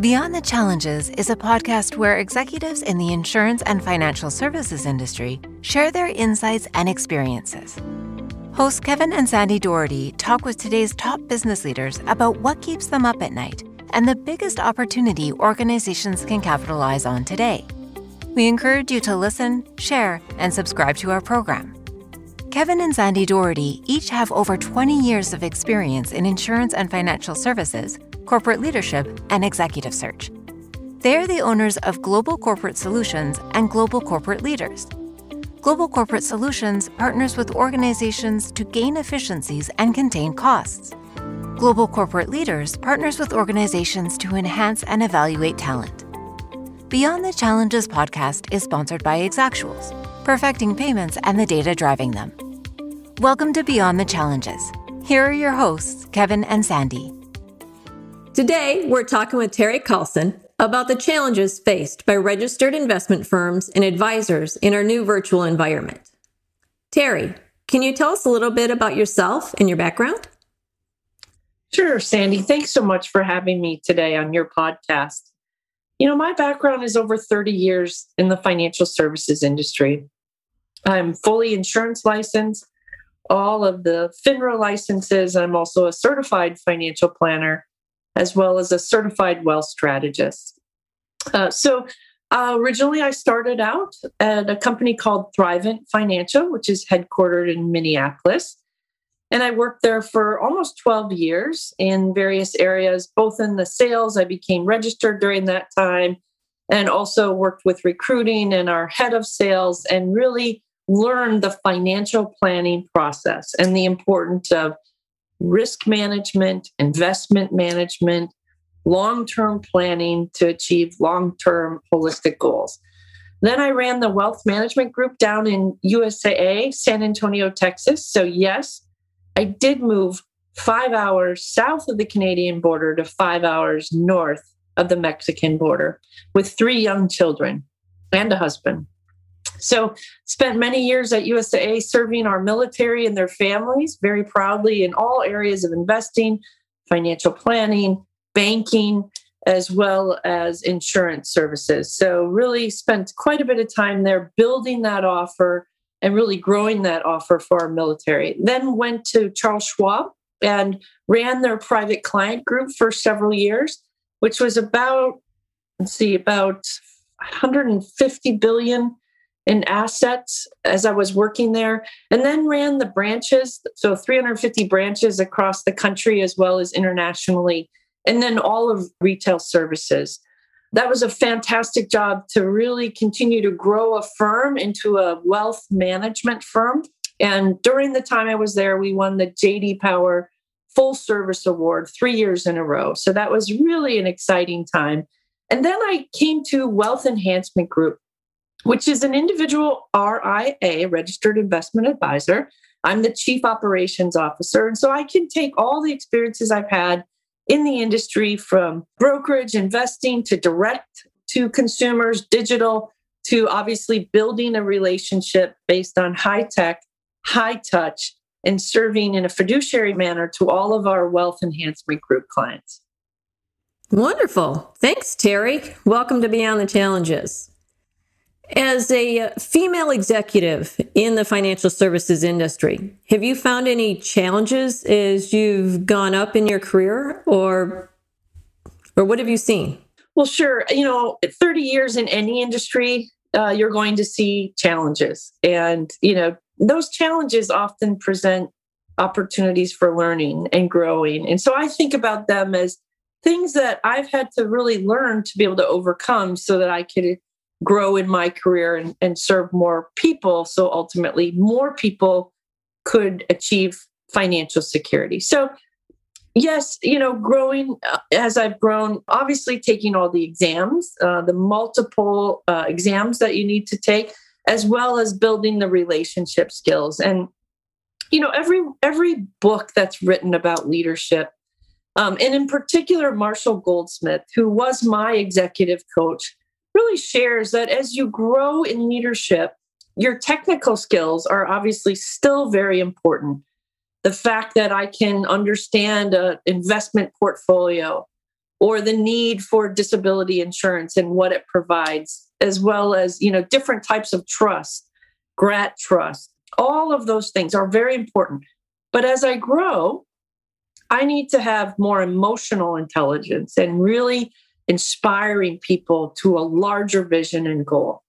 Beyond the Challenges is a podcast where executives in the insurance and financial services industry share their insights and experiences. Hosts Kevin and Sandy Doherty talk with today's top business leaders about what keeps them up at night and the biggest opportunity organizations can capitalize on today. We encourage you to listen, share, and subscribe to our program. Kevin and Sandy Doherty each have over 20 years of experience in insurance and financial services corporate leadership, and executive search. They are the owners of Global Corporate Solutions and Global Corporate Leaders. Global Corporate Solutions partners with organizations to gain efficiencies and contain costs. Global Corporate Leaders partners with organizations to enhance and evaluate talent. Beyond the Challenges podcast is sponsored by Exactuals, perfecting payments and the data driving them. Welcome to Beyond the Challenges. Here are your hosts, Kevin and Sandy. Today, we're talking with Terry Carlson about the challenges faced by registered investment firms and advisors in our new virtual environment. Terry, can you tell us a little bit about yourself and your background? Sure, Sandy. Thanks so much for having me today on your podcast. You know, my background is over 30 years in the financial services industry. I'm fully insurance licensed, all of the FINRA licenses. I'm also a certified financial planner as well as a certified wealth strategist. Uh, so uh, originally, I started out at a company called Thrivent Financial, which is headquartered in Minneapolis. And I worked there for almost 12 years in various areas, both in the sales. I became registered during that time and also worked with recruiting and our head of sales and really learned the financial planning process and the importance of risk management, investment management, long term planning to achieve long term holistic goals. Then I ran the wealth management group down in USAA, San Antonio, Texas. So, yes, I did move five hours south of the Canadian border to five hours north of the Mexican border with three young children and a husband. So, spent many years at USAA serving our military and their families very proudly in all areas of investing, financial planning, banking, as well as insurance services. So, really spent quite a bit of time there building that offer and really growing that offer for our military. Then went to Charles Schwab and ran their private client group for several years, which was about, let's see, about 150 billion in assets as I was working there, and then ran the branches. So 350 branches across the country as well as internationally, and then all of retail services. That was a fantastic job to really continue to grow a firm into a wealth management firm. And during the time I was there, we won the JD Power Full Service Award three years in a row. So that was really an exciting time. And then I came to Wealth Enhancement Group which is an individual RIA, registered investment advisor. I'm the chief operations officer. And so I can take all the experiences I've had in the industry from brokerage, investing to direct to consumers, digital to obviously building a relationship based on high tech, high touch, and serving in a fiduciary manner to all of our wealth enhancement group clients. Wonderful. Thanks, Terry. Welcome to Beyond the Challenges. As a female executive in the financial services industry, have you found any challenges as you've gone up in your career or or what have you seen? Well, sure. You know, 30 years in any industry, uh, you're going to see challenges. And, you know, those challenges often present opportunities for learning and growing. And so I think about them as things that I've had to really learn to be able to overcome so that I could grow in my career and, and serve more people. So ultimately, more people could achieve financial security. So, yes, you know, growing uh, as I've grown, obviously taking all the exams, uh, the multiple uh, exams that you need to take, as well as building the relationship skills. And you know, every every book that's written about leadership, um, and in particular, Marshall Goldsmith, who was my executive coach really shares that as you grow in leadership, your technical skills are obviously still very important. The fact that I can understand an investment portfolio or the need for disability insurance and what it provides, as well as, you know, different types of trust, GRAT trust. All of those things are very important. But as I grow, I need to have more emotional intelligence and really inspiring people to a larger vision and goal,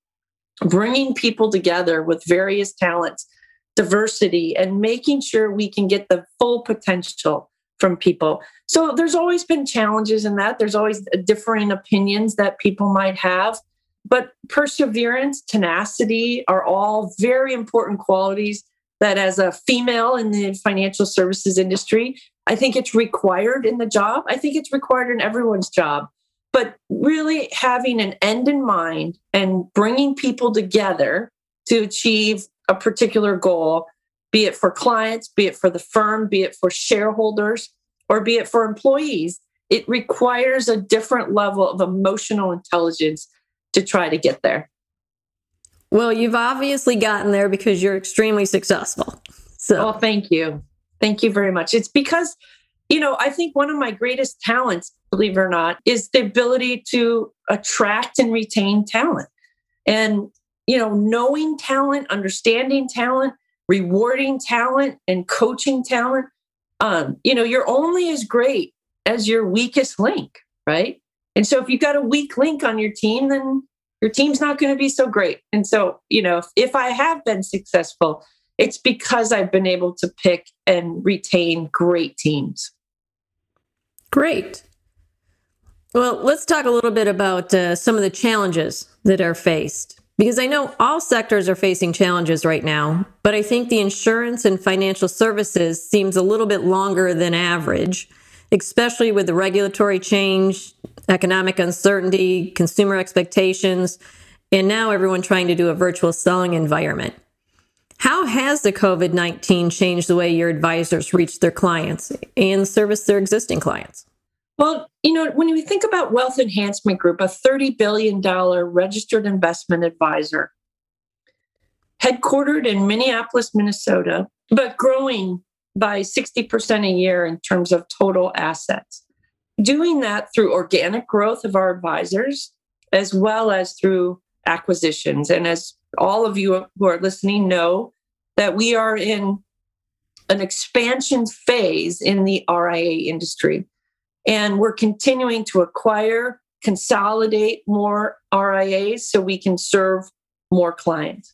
bringing people together with various talents, diversity, and making sure we can get the full potential from people. So there's always been challenges in that. There's always differing opinions that people might have. But perseverance, tenacity are all very important qualities that, as a female in the financial services industry, I think it's required in the job. I think it's required in everyone's job but really having an end in mind and bringing people together to achieve a particular goal, be it for clients, be it for the firm, be it for shareholders, or be it for employees, it requires a different level of emotional intelligence to try to get there. Well, you've obviously gotten there because you're extremely successful. So, oh, thank you. Thank you very much. It's because you know, I think one of my greatest talents, believe it or not, is the ability to attract and retain talent. And, you know, knowing talent, understanding talent, rewarding talent, and coaching talent. Um, you know, you're only as great as your weakest link, right? And so if you've got a weak link on your team, then your team's not going to be so great. And so, you know, if, if I have been successful, it's because I've been able to pick and retain great teams. Great. Well, let's talk a little bit about uh, some of the challenges that are faced. Because I know all sectors are facing challenges right now, but I think the insurance and financial services seems a little bit longer than average, especially with the regulatory change, economic uncertainty, consumer expectations, and now everyone trying to do a virtual selling environment. How has the COVID 19 changed the way your advisors reach their clients and service their existing clients? Well, you know, when we think about Wealth Enhancement Group, a $30 billion registered investment advisor, headquartered in Minneapolis, Minnesota, but growing by 60% a year in terms of total assets. Doing that through organic growth of our advisors, as well as through acquisitions. And as all of you who are listening know that we are in an expansion phase in the RIA industry. And we're continuing to acquire, consolidate more RIAs so we can serve more clients.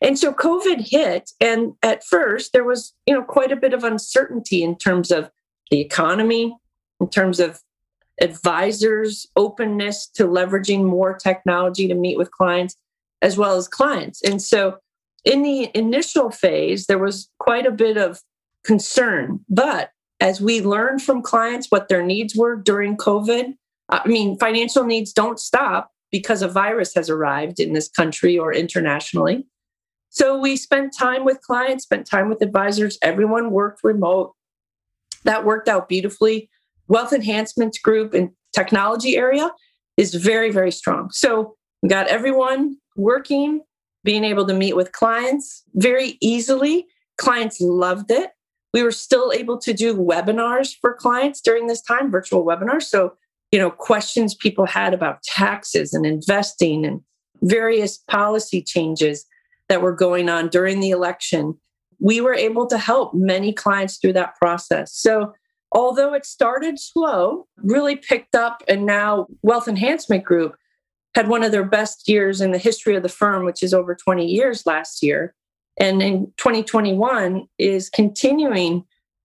And so COVID hit, and at first there was, you know, quite a bit of uncertainty in terms of the economy, in terms of advisors' openness to leveraging more technology to meet with clients, as well as clients. And so in the initial phase, there was quite a bit of concern. But as we learned from clients what their needs were during COVID, uh, I mean, financial needs don't stop because a virus has arrived in this country or internationally. So we spent time with clients, spent time with advisors. Everyone worked remote. That worked out beautifully. Wealth Enhancement Group and technology area is very, very strong. So we got everyone working, being able to meet with clients very easily. Clients loved it. We were still able to do webinars for clients during this time, virtual webinars. So, you know, questions people had about taxes and investing and various policy changes that were going on during the election. We were able to help many clients through that process. So, although it started slow, really picked up, and now Wealth Enhancement Group had one of their best years in the history of the firm, which is over 20 years last year. And in 2021 is continuing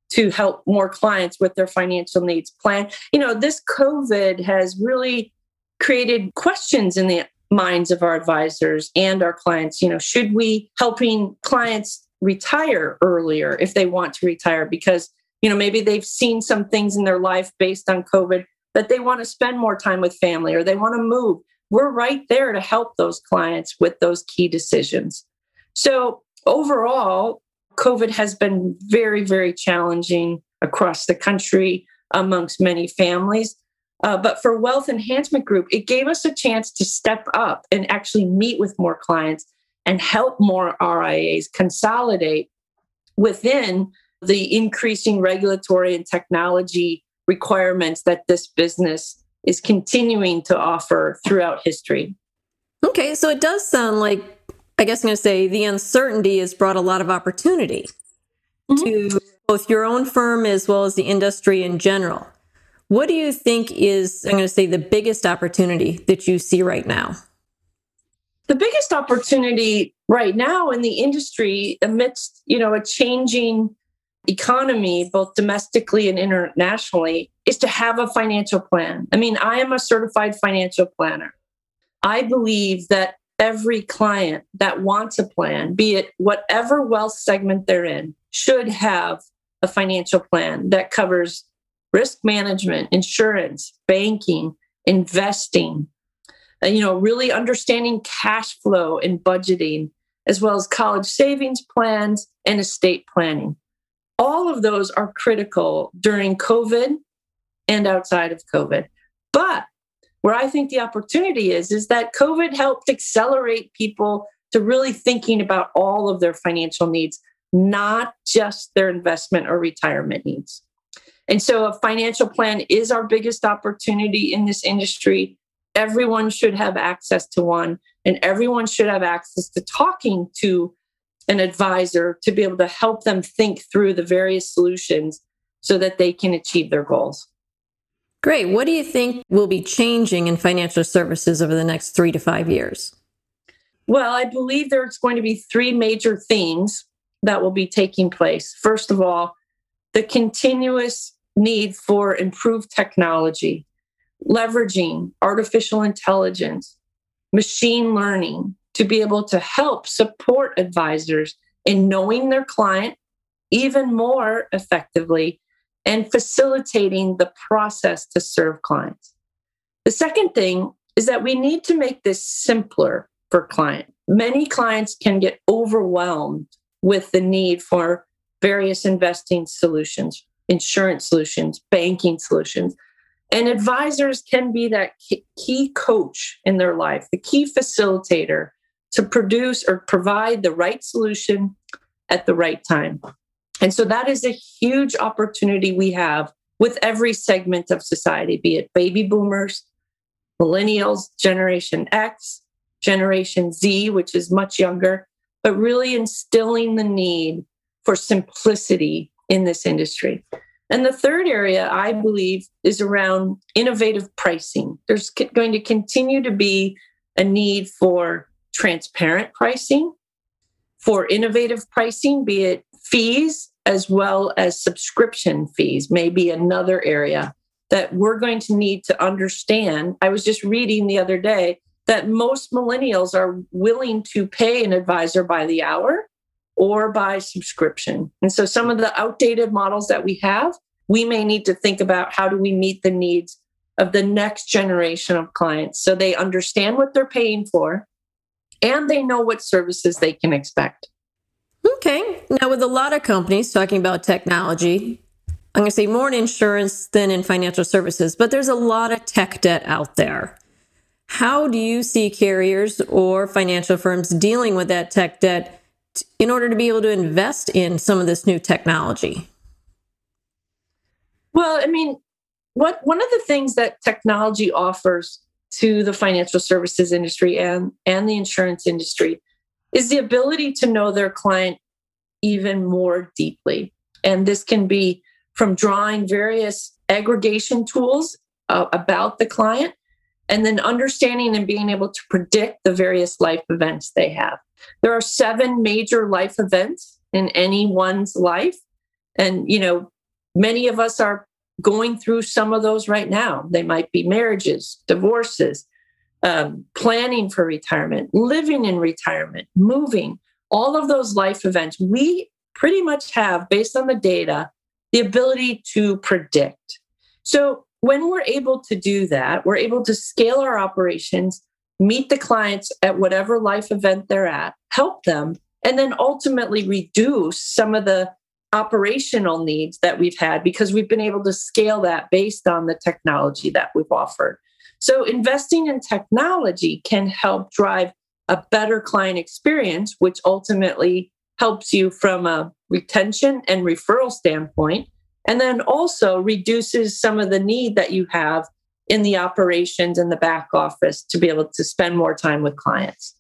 to help more clients with their financial needs plan. You know, this COVID has really created questions in the minds of our advisors and our clients. You know, should we helping clients retire earlier if they want to retire because, you know, maybe they've seen some things in their life based on COVID that they want to spend more time with family or they want to move we're right there to help those clients with those key decisions. So, overall, COVID has been very, very challenging across the country amongst many families. Uh, but for Wealth Enhancement Group, it gave us a chance to step up and actually meet with more clients and help more RIAs consolidate within the increasing regulatory and technology requirements that this business is continuing to offer throughout history. Okay, so it does sound like, I guess I'm going to say, the uncertainty has brought a lot of opportunity mm-hmm. to both your own firm as well as the industry in general. What do you think is, I'm going to say, the biggest opportunity that you see right now? The biggest opportunity right now in the industry amidst, you know, a changing economy, both domestically and internationally, is to have a financial plan. I mean, I am a certified financial planner. I believe that every client that wants a plan, be it whatever wealth segment they're in, should have a financial plan that covers risk management, insurance, banking, investing, uh, you know, really understanding cash flow and budgeting, as well as college savings plans and estate planning. All of those are critical during COVID and outside of COVID. But where I think the opportunity is, is that COVID helped accelerate people to really thinking about all of their financial needs, not just their investment or retirement needs. And so a financial plan is our biggest opportunity in this industry. Everyone should have access to one, and everyone should have access to talking to an advisor to be able to help them think through the various solutions so that they can achieve their goals. Great. What do you think will be changing in financial services over the next three to five years? Well, I believe there's going to be three major themes that will be taking place. First of all, the continuous need for improved technology, leveraging artificial intelligence, machine learning to be able to help support advisors in knowing their client even more effectively and facilitating the process to serve clients. The second thing is that we need to make this simpler for clients. Many clients can get overwhelmed with the need for various investing solutions insurance solutions, banking solutions. And advisors can be that key coach in their life, the key facilitator to produce or provide the right solution at the right time. And so that is a huge opportunity we have with every segment of society, be it baby boomers, millennials, Generation X, Generation Z, which is much younger, but really instilling the need for simplicity in this industry. And the third area, I believe, is around innovative pricing. There's going to continue to be a need for transparent pricing, for innovative pricing, be it fees as well as subscription fees, may be another area that we're going to need to understand. I was just reading the other day that most millennials are willing to pay an advisor by the hour or by subscription. And so some of the outdated models that we have, we may need to think about how do we meet the needs of the next generation of clients so they understand what they're paying for and they know what services they can expect. Okay. Now, with a lot of companies talking about technology, I'm going to say more in insurance than in financial services, but there's a lot of tech debt out there. How do you see carriers or financial firms dealing with that tech debt in order to be able to invest in some of this new technology? Well, I mean, what one of the things that technology offers to the financial services industry and, and the insurance industry is the ability to know their client even more deeply. And this can be from drawing various aggregation tools uh, about the client and then understanding and being able to predict the various life events they have. There are seven major life events in anyone's life. And, you know, many of us are going through some of those right now. They might be marriages, divorces, um, planning for retirement, living in retirement, moving, all of those life events. We pretty much have, based on the data, the ability to predict. So when we're able to do that, we're able to scale our operations meet the clients at whatever life event they're at, help them, and then ultimately reduce some of the operational needs that we've had because we've been able to scale that based on the technology that we've offered. So, investing in technology can help drive a better client experience, which ultimately helps you from a retention and referral standpoint, and then also reduces some of the need that you have in the operations and the back office to be able to spend more time with clients.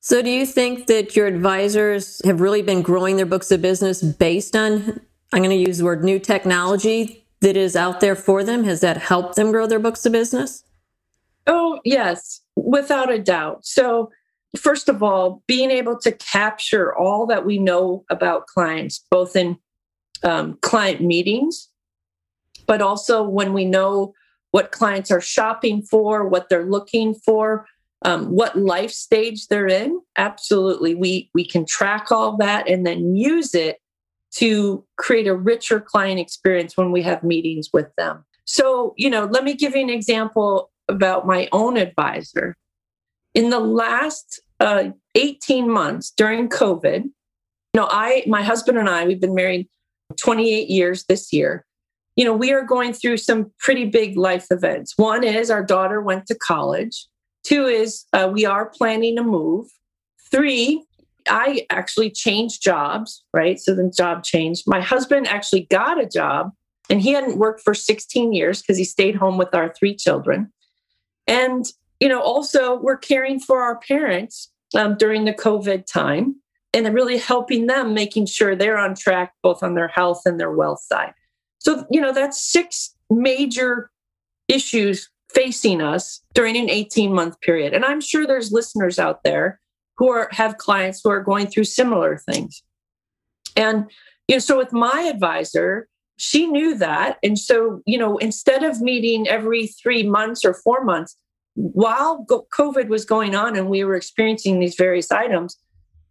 So, do you think that your advisors have really been growing their books of business based on, I'm going to use the word new technology that is out there for them? Has that helped them grow their books of business? Oh, yes, without a doubt. So, first of all, being able to capture all that we know about clients, both in um, client meetings, but also when we know what clients are shopping for, what they're looking for, um, what life stage they're in. Absolutely, we we can track all that and then use it to create a richer client experience when we have meetings with them. So, you know, let me give you an example about my own advisor. In the last uh, 18 months during COVID, you know, I, my husband and I, we've been married 28 years this year. You know, we are going through some pretty big life events. One is our daughter went to college. Two is uh, we are planning to move. Three, I actually changed jobs, right? So the job changed. My husband actually got a job and he hadn't worked for 16 years because he stayed home with our three children. And, you know, also we're caring for our parents um, during the COVID time and really helping them, making sure they're on track both on their health and their wealth side. So, you know, that's six major issues facing us during an 18 month period. And I'm sure there's listeners out there who are have clients who are going through similar things. And you know, so with my advisor, she knew that. And so, you know, instead of meeting every three months or four months, while COVID was going on and we were experiencing these various items,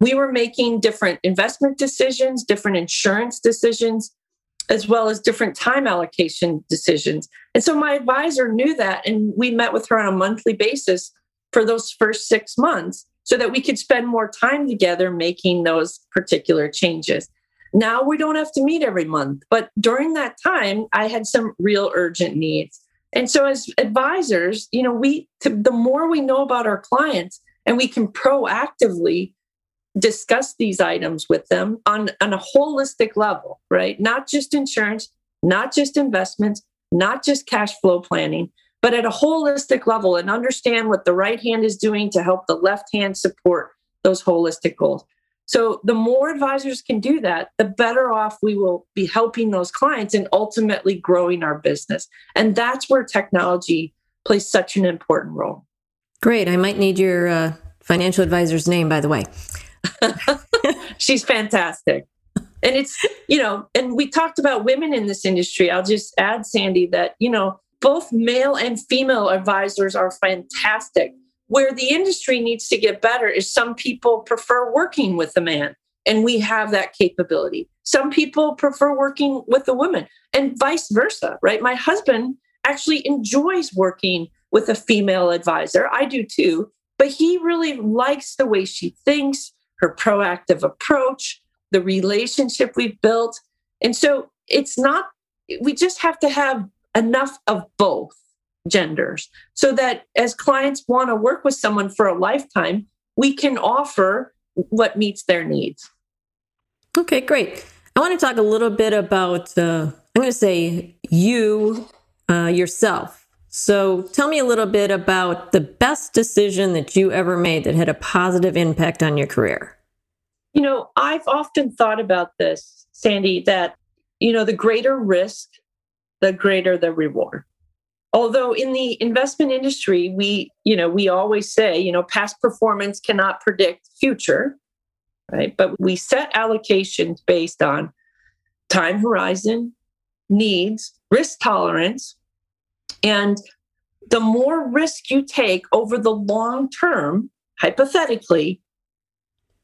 we were making different investment decisions, different insurance decisions, as well as different time allocation decisions. And so my advisor knew that, and we met with her on a monthly basis for those first six months so that we could spend more time together making those particular changes. Now we don't have to meet every month, but during that time, I had some real urgent needs. And so, as advisors, you know, we to, the more we know about our clients, and we can proactively discuss these items with them on, on a holistic level, right? Not just insurance, not just investments, not just cash flow planning, but at a holistic level and understand what the right hand is doing to help the left hand support those holistic goals. So, the more advisors can do that, the better off we will be helping those clients and ultimately growing our business. And that's where technology plays such an important role. Great. I might need your uh, financial advisor's name, by the way. She's fantastic. And it's, you know, and we talked about women in this industry. I'll just add, Sandy, that, you know, both male and female advisors are fantastic. Where the industry needs to get better is some people prefer working with a man, and we have that capability. Some people prefer working with a woman, and vice versa, right? My husband actually enjoys working with a female advisor. I do too, but he really likes the way she thinks, her proactive approach, the relationship we've built. And so it's not, we just have to have enough of both genders so that as clients want to work with someone for a lifetime, we can offer what meets their needs. Okay, great. I want to talk a little bit about, uh, I'm going to say you uh, yourself. So tell me a little bit about the best decision that you ever made that had a positive impact on your career. You know, I've often thought about this, Sandy, that, you know, the greater risk the greater the reward although in the investment industry we you know we always say you know past performance cannot predict future right but we set allocations based on time horizon needs risk tolerance and the more risk you take over the long term hypothetically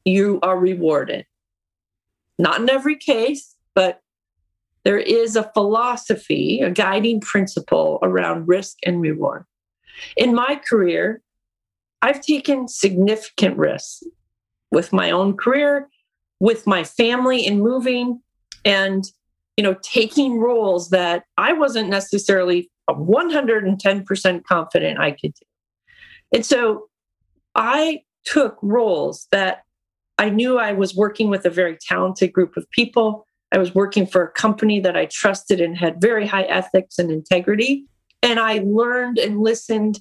you are rewarded not in every case but there is a philosophy, a guiding principle around risk and reward. In my career, I've taken significant risks with my own career, with my family in moving, and you know, taking roles that I wasn't necessarily 110% confident I could do. And so I took roles that I knew I was working with a very talented group of people I was working for a company that I trusted and had very high ethics and integrity. And I learned and listened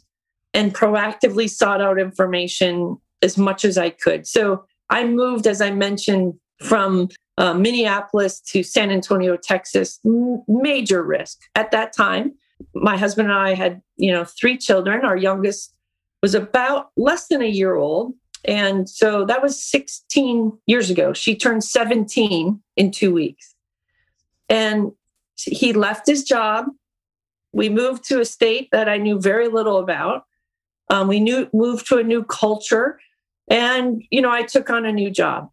and proactively sought out information as much as I could. So I moved, as I mentioned, from uh, Minneapolis to San Antonio, Texas, M- major risk at that time. My husband and I had, you know, three children. Our youngest was about less than a year old. And so that was 16 years ago. She turned 17 in two weeks. And he left his job. We moved to a state that I knew very little about. Um, we knew moved to a new culture, and you know, I took on a new job.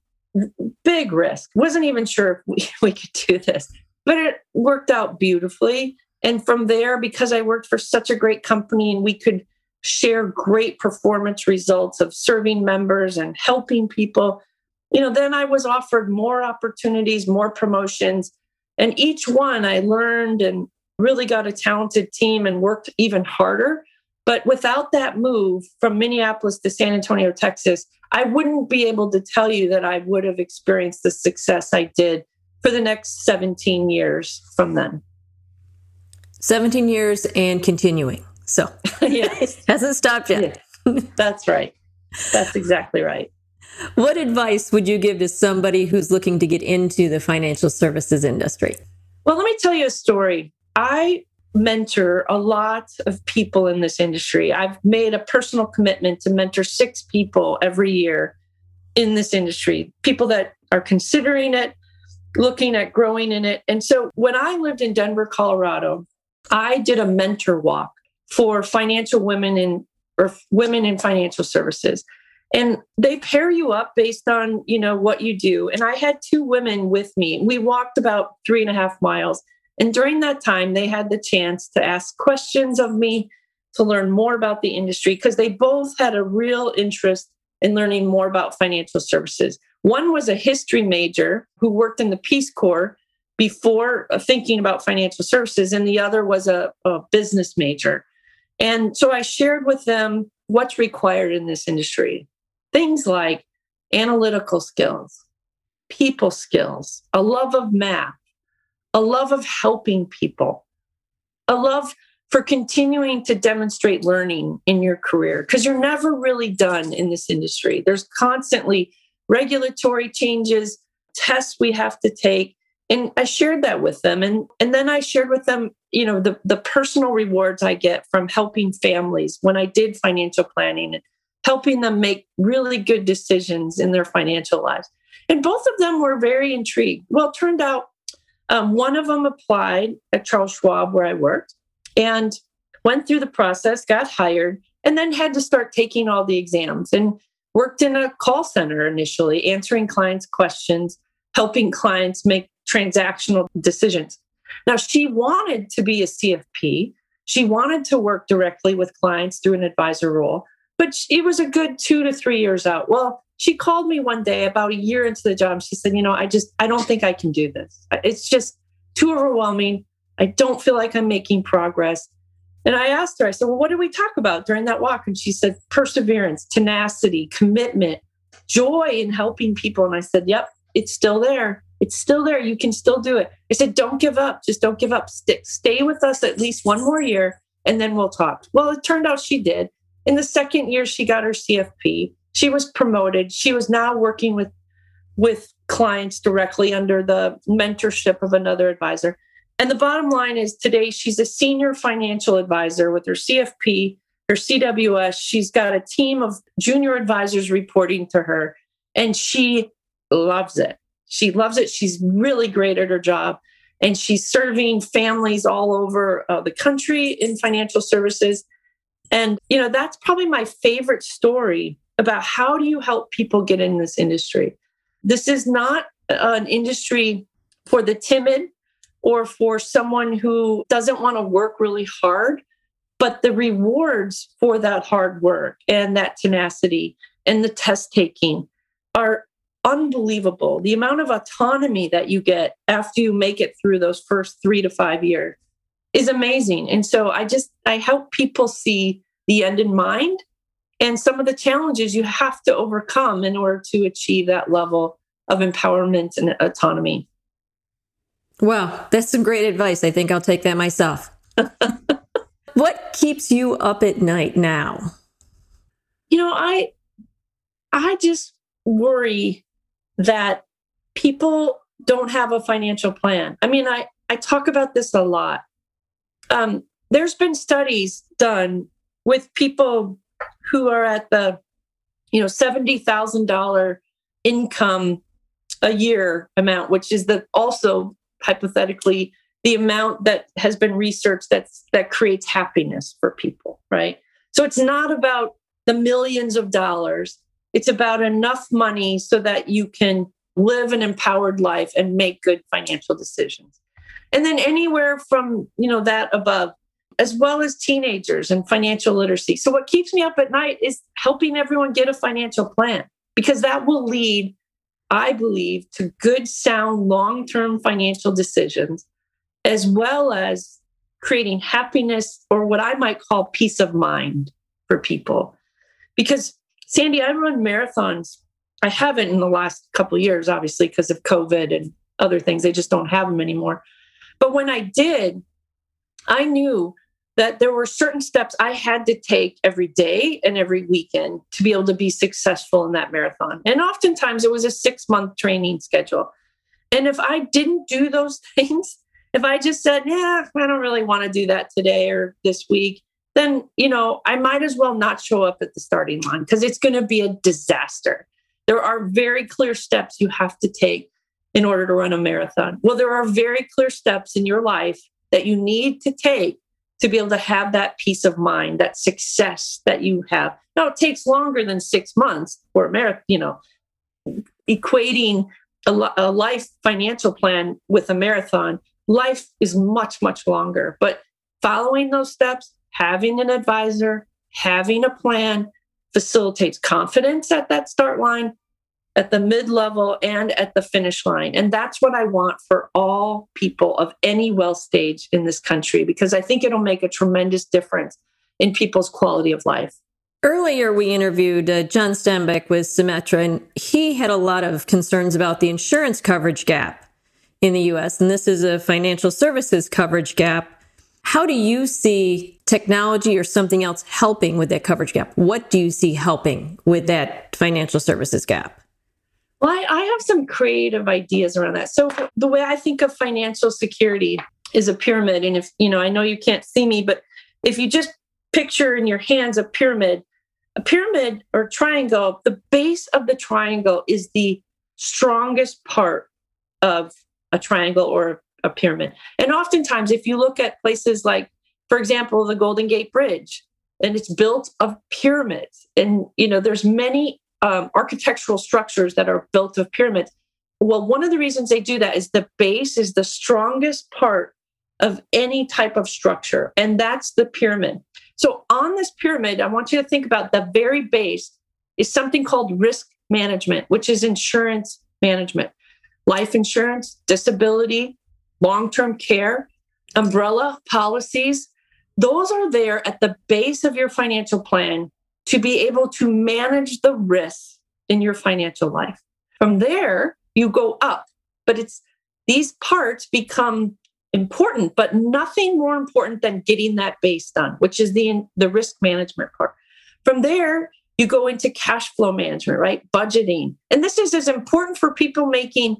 Big risk. Wasn't even sure if we, we could do this, but it worked out beautifully. And from there, because I worked for such a great company and we could share great performance results of serving members and helping people, you know, then I was offered more opportunities, more promotions. And each one I learned and really got a talented team and worked even harder. But without that move from Minneapolis to San Antonio, Texas, I wouldn't be able to tell you that I would have experienced the success I did for the next 17 years from then. 17 years and continuing. So, yes. hasn't stopped yet. That's right. That's exactly right. What advice would you give to somebody who's looking to get into the financial services industry? Well, let me tell you a story. I mentor a lot of people in this industry. I've made a personal commitment to mentor six people every year in this industry, people that are considering it, looking at growing in it. And so when I lived in Denver, Colorado, I did a mentor walk for financial women in or women in financial services. And they pair you up based on, you know, what you do. And I had two women with me. We walked about three and a half miles and during that time, they had the chance to ask questions of me to learn more about the industry because they both had a real interest in learning more about financial services. One was a history major who worked in the Peace Corps before uh, thinking about financial services, and the other was a, a business major. And so I shared with them what's required in this industry things like analytical skills, people skills, a love of math a love of helping people, a love for continuing to demonstrate learning in your career because you're never really done in this industry. There's constantly regulatory changes, tests we have to take. And I shared that with them. And, and then I shared with them, you know, the, the personal rewards I get from helping families when I did financial planning and helping them make really good decisions in their financial lives. And both of them were very intrigued. Well, it turned out um, one of them applied at Charles Schwab, where I worked, and went through the process, got hired, and then had to start taking all the exams and worked in a call center initially, answering clients' questions, helping clients make transactional decisions. Now, she wanted to be a CFP. She wanted to work directly with clients through an advisor role, but it was a good two to three years out. Well, she called me one day about a year into the job. She said, You know, I just, I don't think I can do this. It's just too overwhelming. I don't feel like I'm making progress. And I asked her, I said, Well, what did we talk about during that walk? And she said, Perseverance, tenacity, commitment, joy in helping people. And I said, Yep, it's still there. It's still there. You can still do it. I said, Don't give up. Just don't give up. Stay with us at least one more year and then we'll talk. Well, it turned out she did. In the second year, she got her CFP she was promoted. She was now working with with clients directly under the mentorship of another advisor. And the bottom line is today she's a senior financial advisor with her CFP, her CWS. She's got a team of junior advisors reporting to her, and she loves it. She loves it. She's really great at her job. And she's serving families all over uh, the country in financial services. And, you know, that's probably my favorite story about how do you help people get in this industry. This is not an industry for the timid or for someone who doesn't want to work really hard, but the rewards for that hard work and that tenacity and the test taking are unbelievable. The amount of autonomy that you get after you make it through those first three to five years is amazing. And so I just, I help people see the end in mind and some of the challenges you have to overcome in order to achieve that level of empowerment and autonomy. Well, that's some great advice. I think I'll take that myself. What keeps you up at night now? You know, I I just worry that people don't have a financial plan. I mean, I I talk about this a lot. Um, there's been studies done with people who are at the you know $70,000 income a year amount which is the also hypothetically the amount that has been researched that's that creates happiness for people right so it's not about the millions of dollars it's about enough money so that you can live an empowered life and make good financial decisions and then anywhere from you know that above as well as teenagers and financial literacy. So, what keeps me up at night is helping everyone get a financial plan because that will lead, I believe, to good, sound, long term financial decisions, as well as creating happiness or what I might call peace of mind for people. Because, Sandy, I run marathons. I haven't in the last couple years, obviously, because of COVID and other things. They just don't have them anymore. But when I did, I knew that there were certain steps I had to take every day and every weekend to be able to be successful in that marathon. And oftentimes it was a six month training schedule. And if I didn't do those things, if I just said, yeah, I don't really want to do that today or this week, then, you know, I might as well not show up at the starting line because it's going to be a disaster. There are very clear steps you have to take in order to run a marathon. Well, there are very clear steps in your life that you need to take to be able to have that peace of mind, that success that you have. Now it takes longer than six months for a marathon, you know, equating a, a life financial plan with a marathon. Life is much, much longer. But following those steps, having an advisor, having a plan facilitates confidence at that start line at the mid level and at the finish line. And that's what I want for all people of any wealth stage in this country, because I think it'll make a tremendous difference in people's quality of life. Earlier, we interviewed uh, John Stenbeck with Symetra, and he had a lot of concerns about the insurance coverage gap in the US. And this is a financial services coverage gap. How do you see technology or something else helping with that coverage gap? What do you see helping with that financial services gap? Well, I, I have some creative ideas around that. So the way I think of financial security is a pyramid. And if, you know, I know you can't see me, but if you just picture in your hands a pyramid, a pyramid or triangle, the base of the triangle is the strongest part of a triangle or a pyramid. And oftentimes, if you look at places like, for example, the Golden Gate Bridge, and it's built of pyramids, and you know, there's many um, architectural structures that are built of pyramids. Well, one of the reasons they do that is the base is the strongest part of any type of structure, and that's the pyramid. So, on this pyramid, I want you to think about the very base is something called risk management, which is insurance management, life insurance, disability, long term care, umbrella policies. Those are there at the base of your financial plan to be able to manage the risks in your financial life. From there, you go up, but it's these parts become important, but nothing more important than getting that base done, which is the, the risk management part. From there, you go into cash flow management, right? Budgeting. And this is as important for people making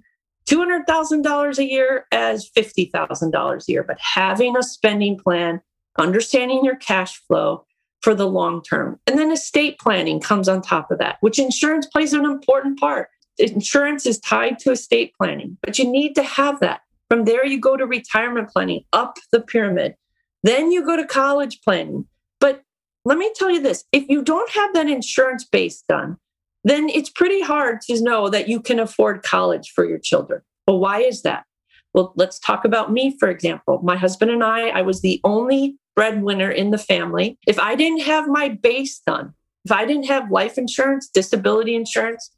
$200,000 a year as $50,000 a year, but having a spending plan, understanding your cash flow, for the long term. And then estate planning comes on top of that, which insurance plays an important part. Insurance is tied to estate planning, but you need to have that. From there, you go to retirement planning up the pyramid. Then you go to college planning. But let me tell you this if you don't have that insurance base done, then it's pretty hard to know that you can afford college for your children. Well, why is that? Well, let's talk about me, for example. My husband and I, I was the only breadwinner in the family. If I didn't have my base done, if I didn't have life insurance, disability insurance,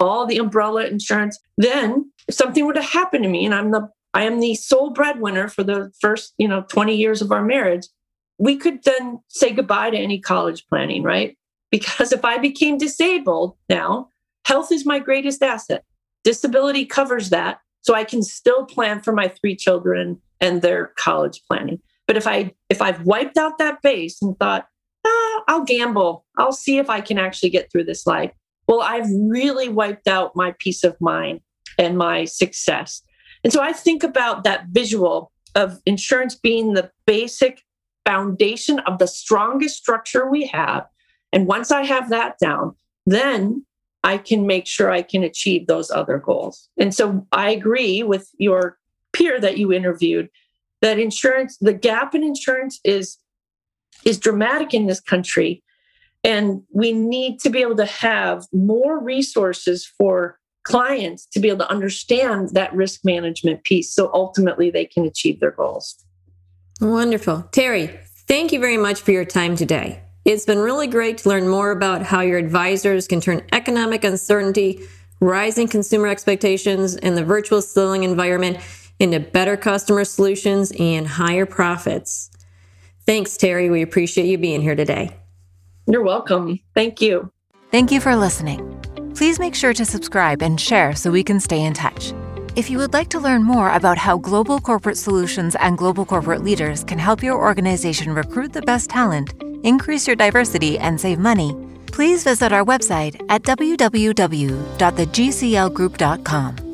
all the umbrella insurance, then if something were to happen to me and I'm the I am the sole breadwinner for the first, you know, 20 years of our marriage, we could then say goodbye to any college planning, right? Because if I became disabled now, health is my greatest asset. Disability covers that. So I can still plan for my three children and their college planning. But if I if I've wiped out that base and thought, ah, I'll gamble, I'll see if I can actually get through this life. Well, I've really wiped out my peace of mind and my success. And so I think about that visual of insurance being the basic foundation of the strongest structure we have. And once I have that down, then I can make sure I can achieve those other goals. And so I agree with your peer that you interviewed that insurance, the gap in insurance is is dramatic in this country. And we need to be able to have more resources for clients to be able to understand that risk management piece so ultimately they can achieve their goals. Wonderful. Terry, thank you very much for your time today. It's been really great to learn more about how your advisors can turn economic uncertainty, rising consumer expectations, and the virtual selling environment into better customer solutions and higher profits. Thanks, Terry. We appreciate you being here today. You're welcome. Thank you. Thank you for listening. Please make sure to subscribe and share so we can stay in touch. If you would like to learn more about how global corporate solutions and global corporate leaders can help your organization recruit the best talent, increase your diversity, and save money, please visit our website at www.thegclgroup.com.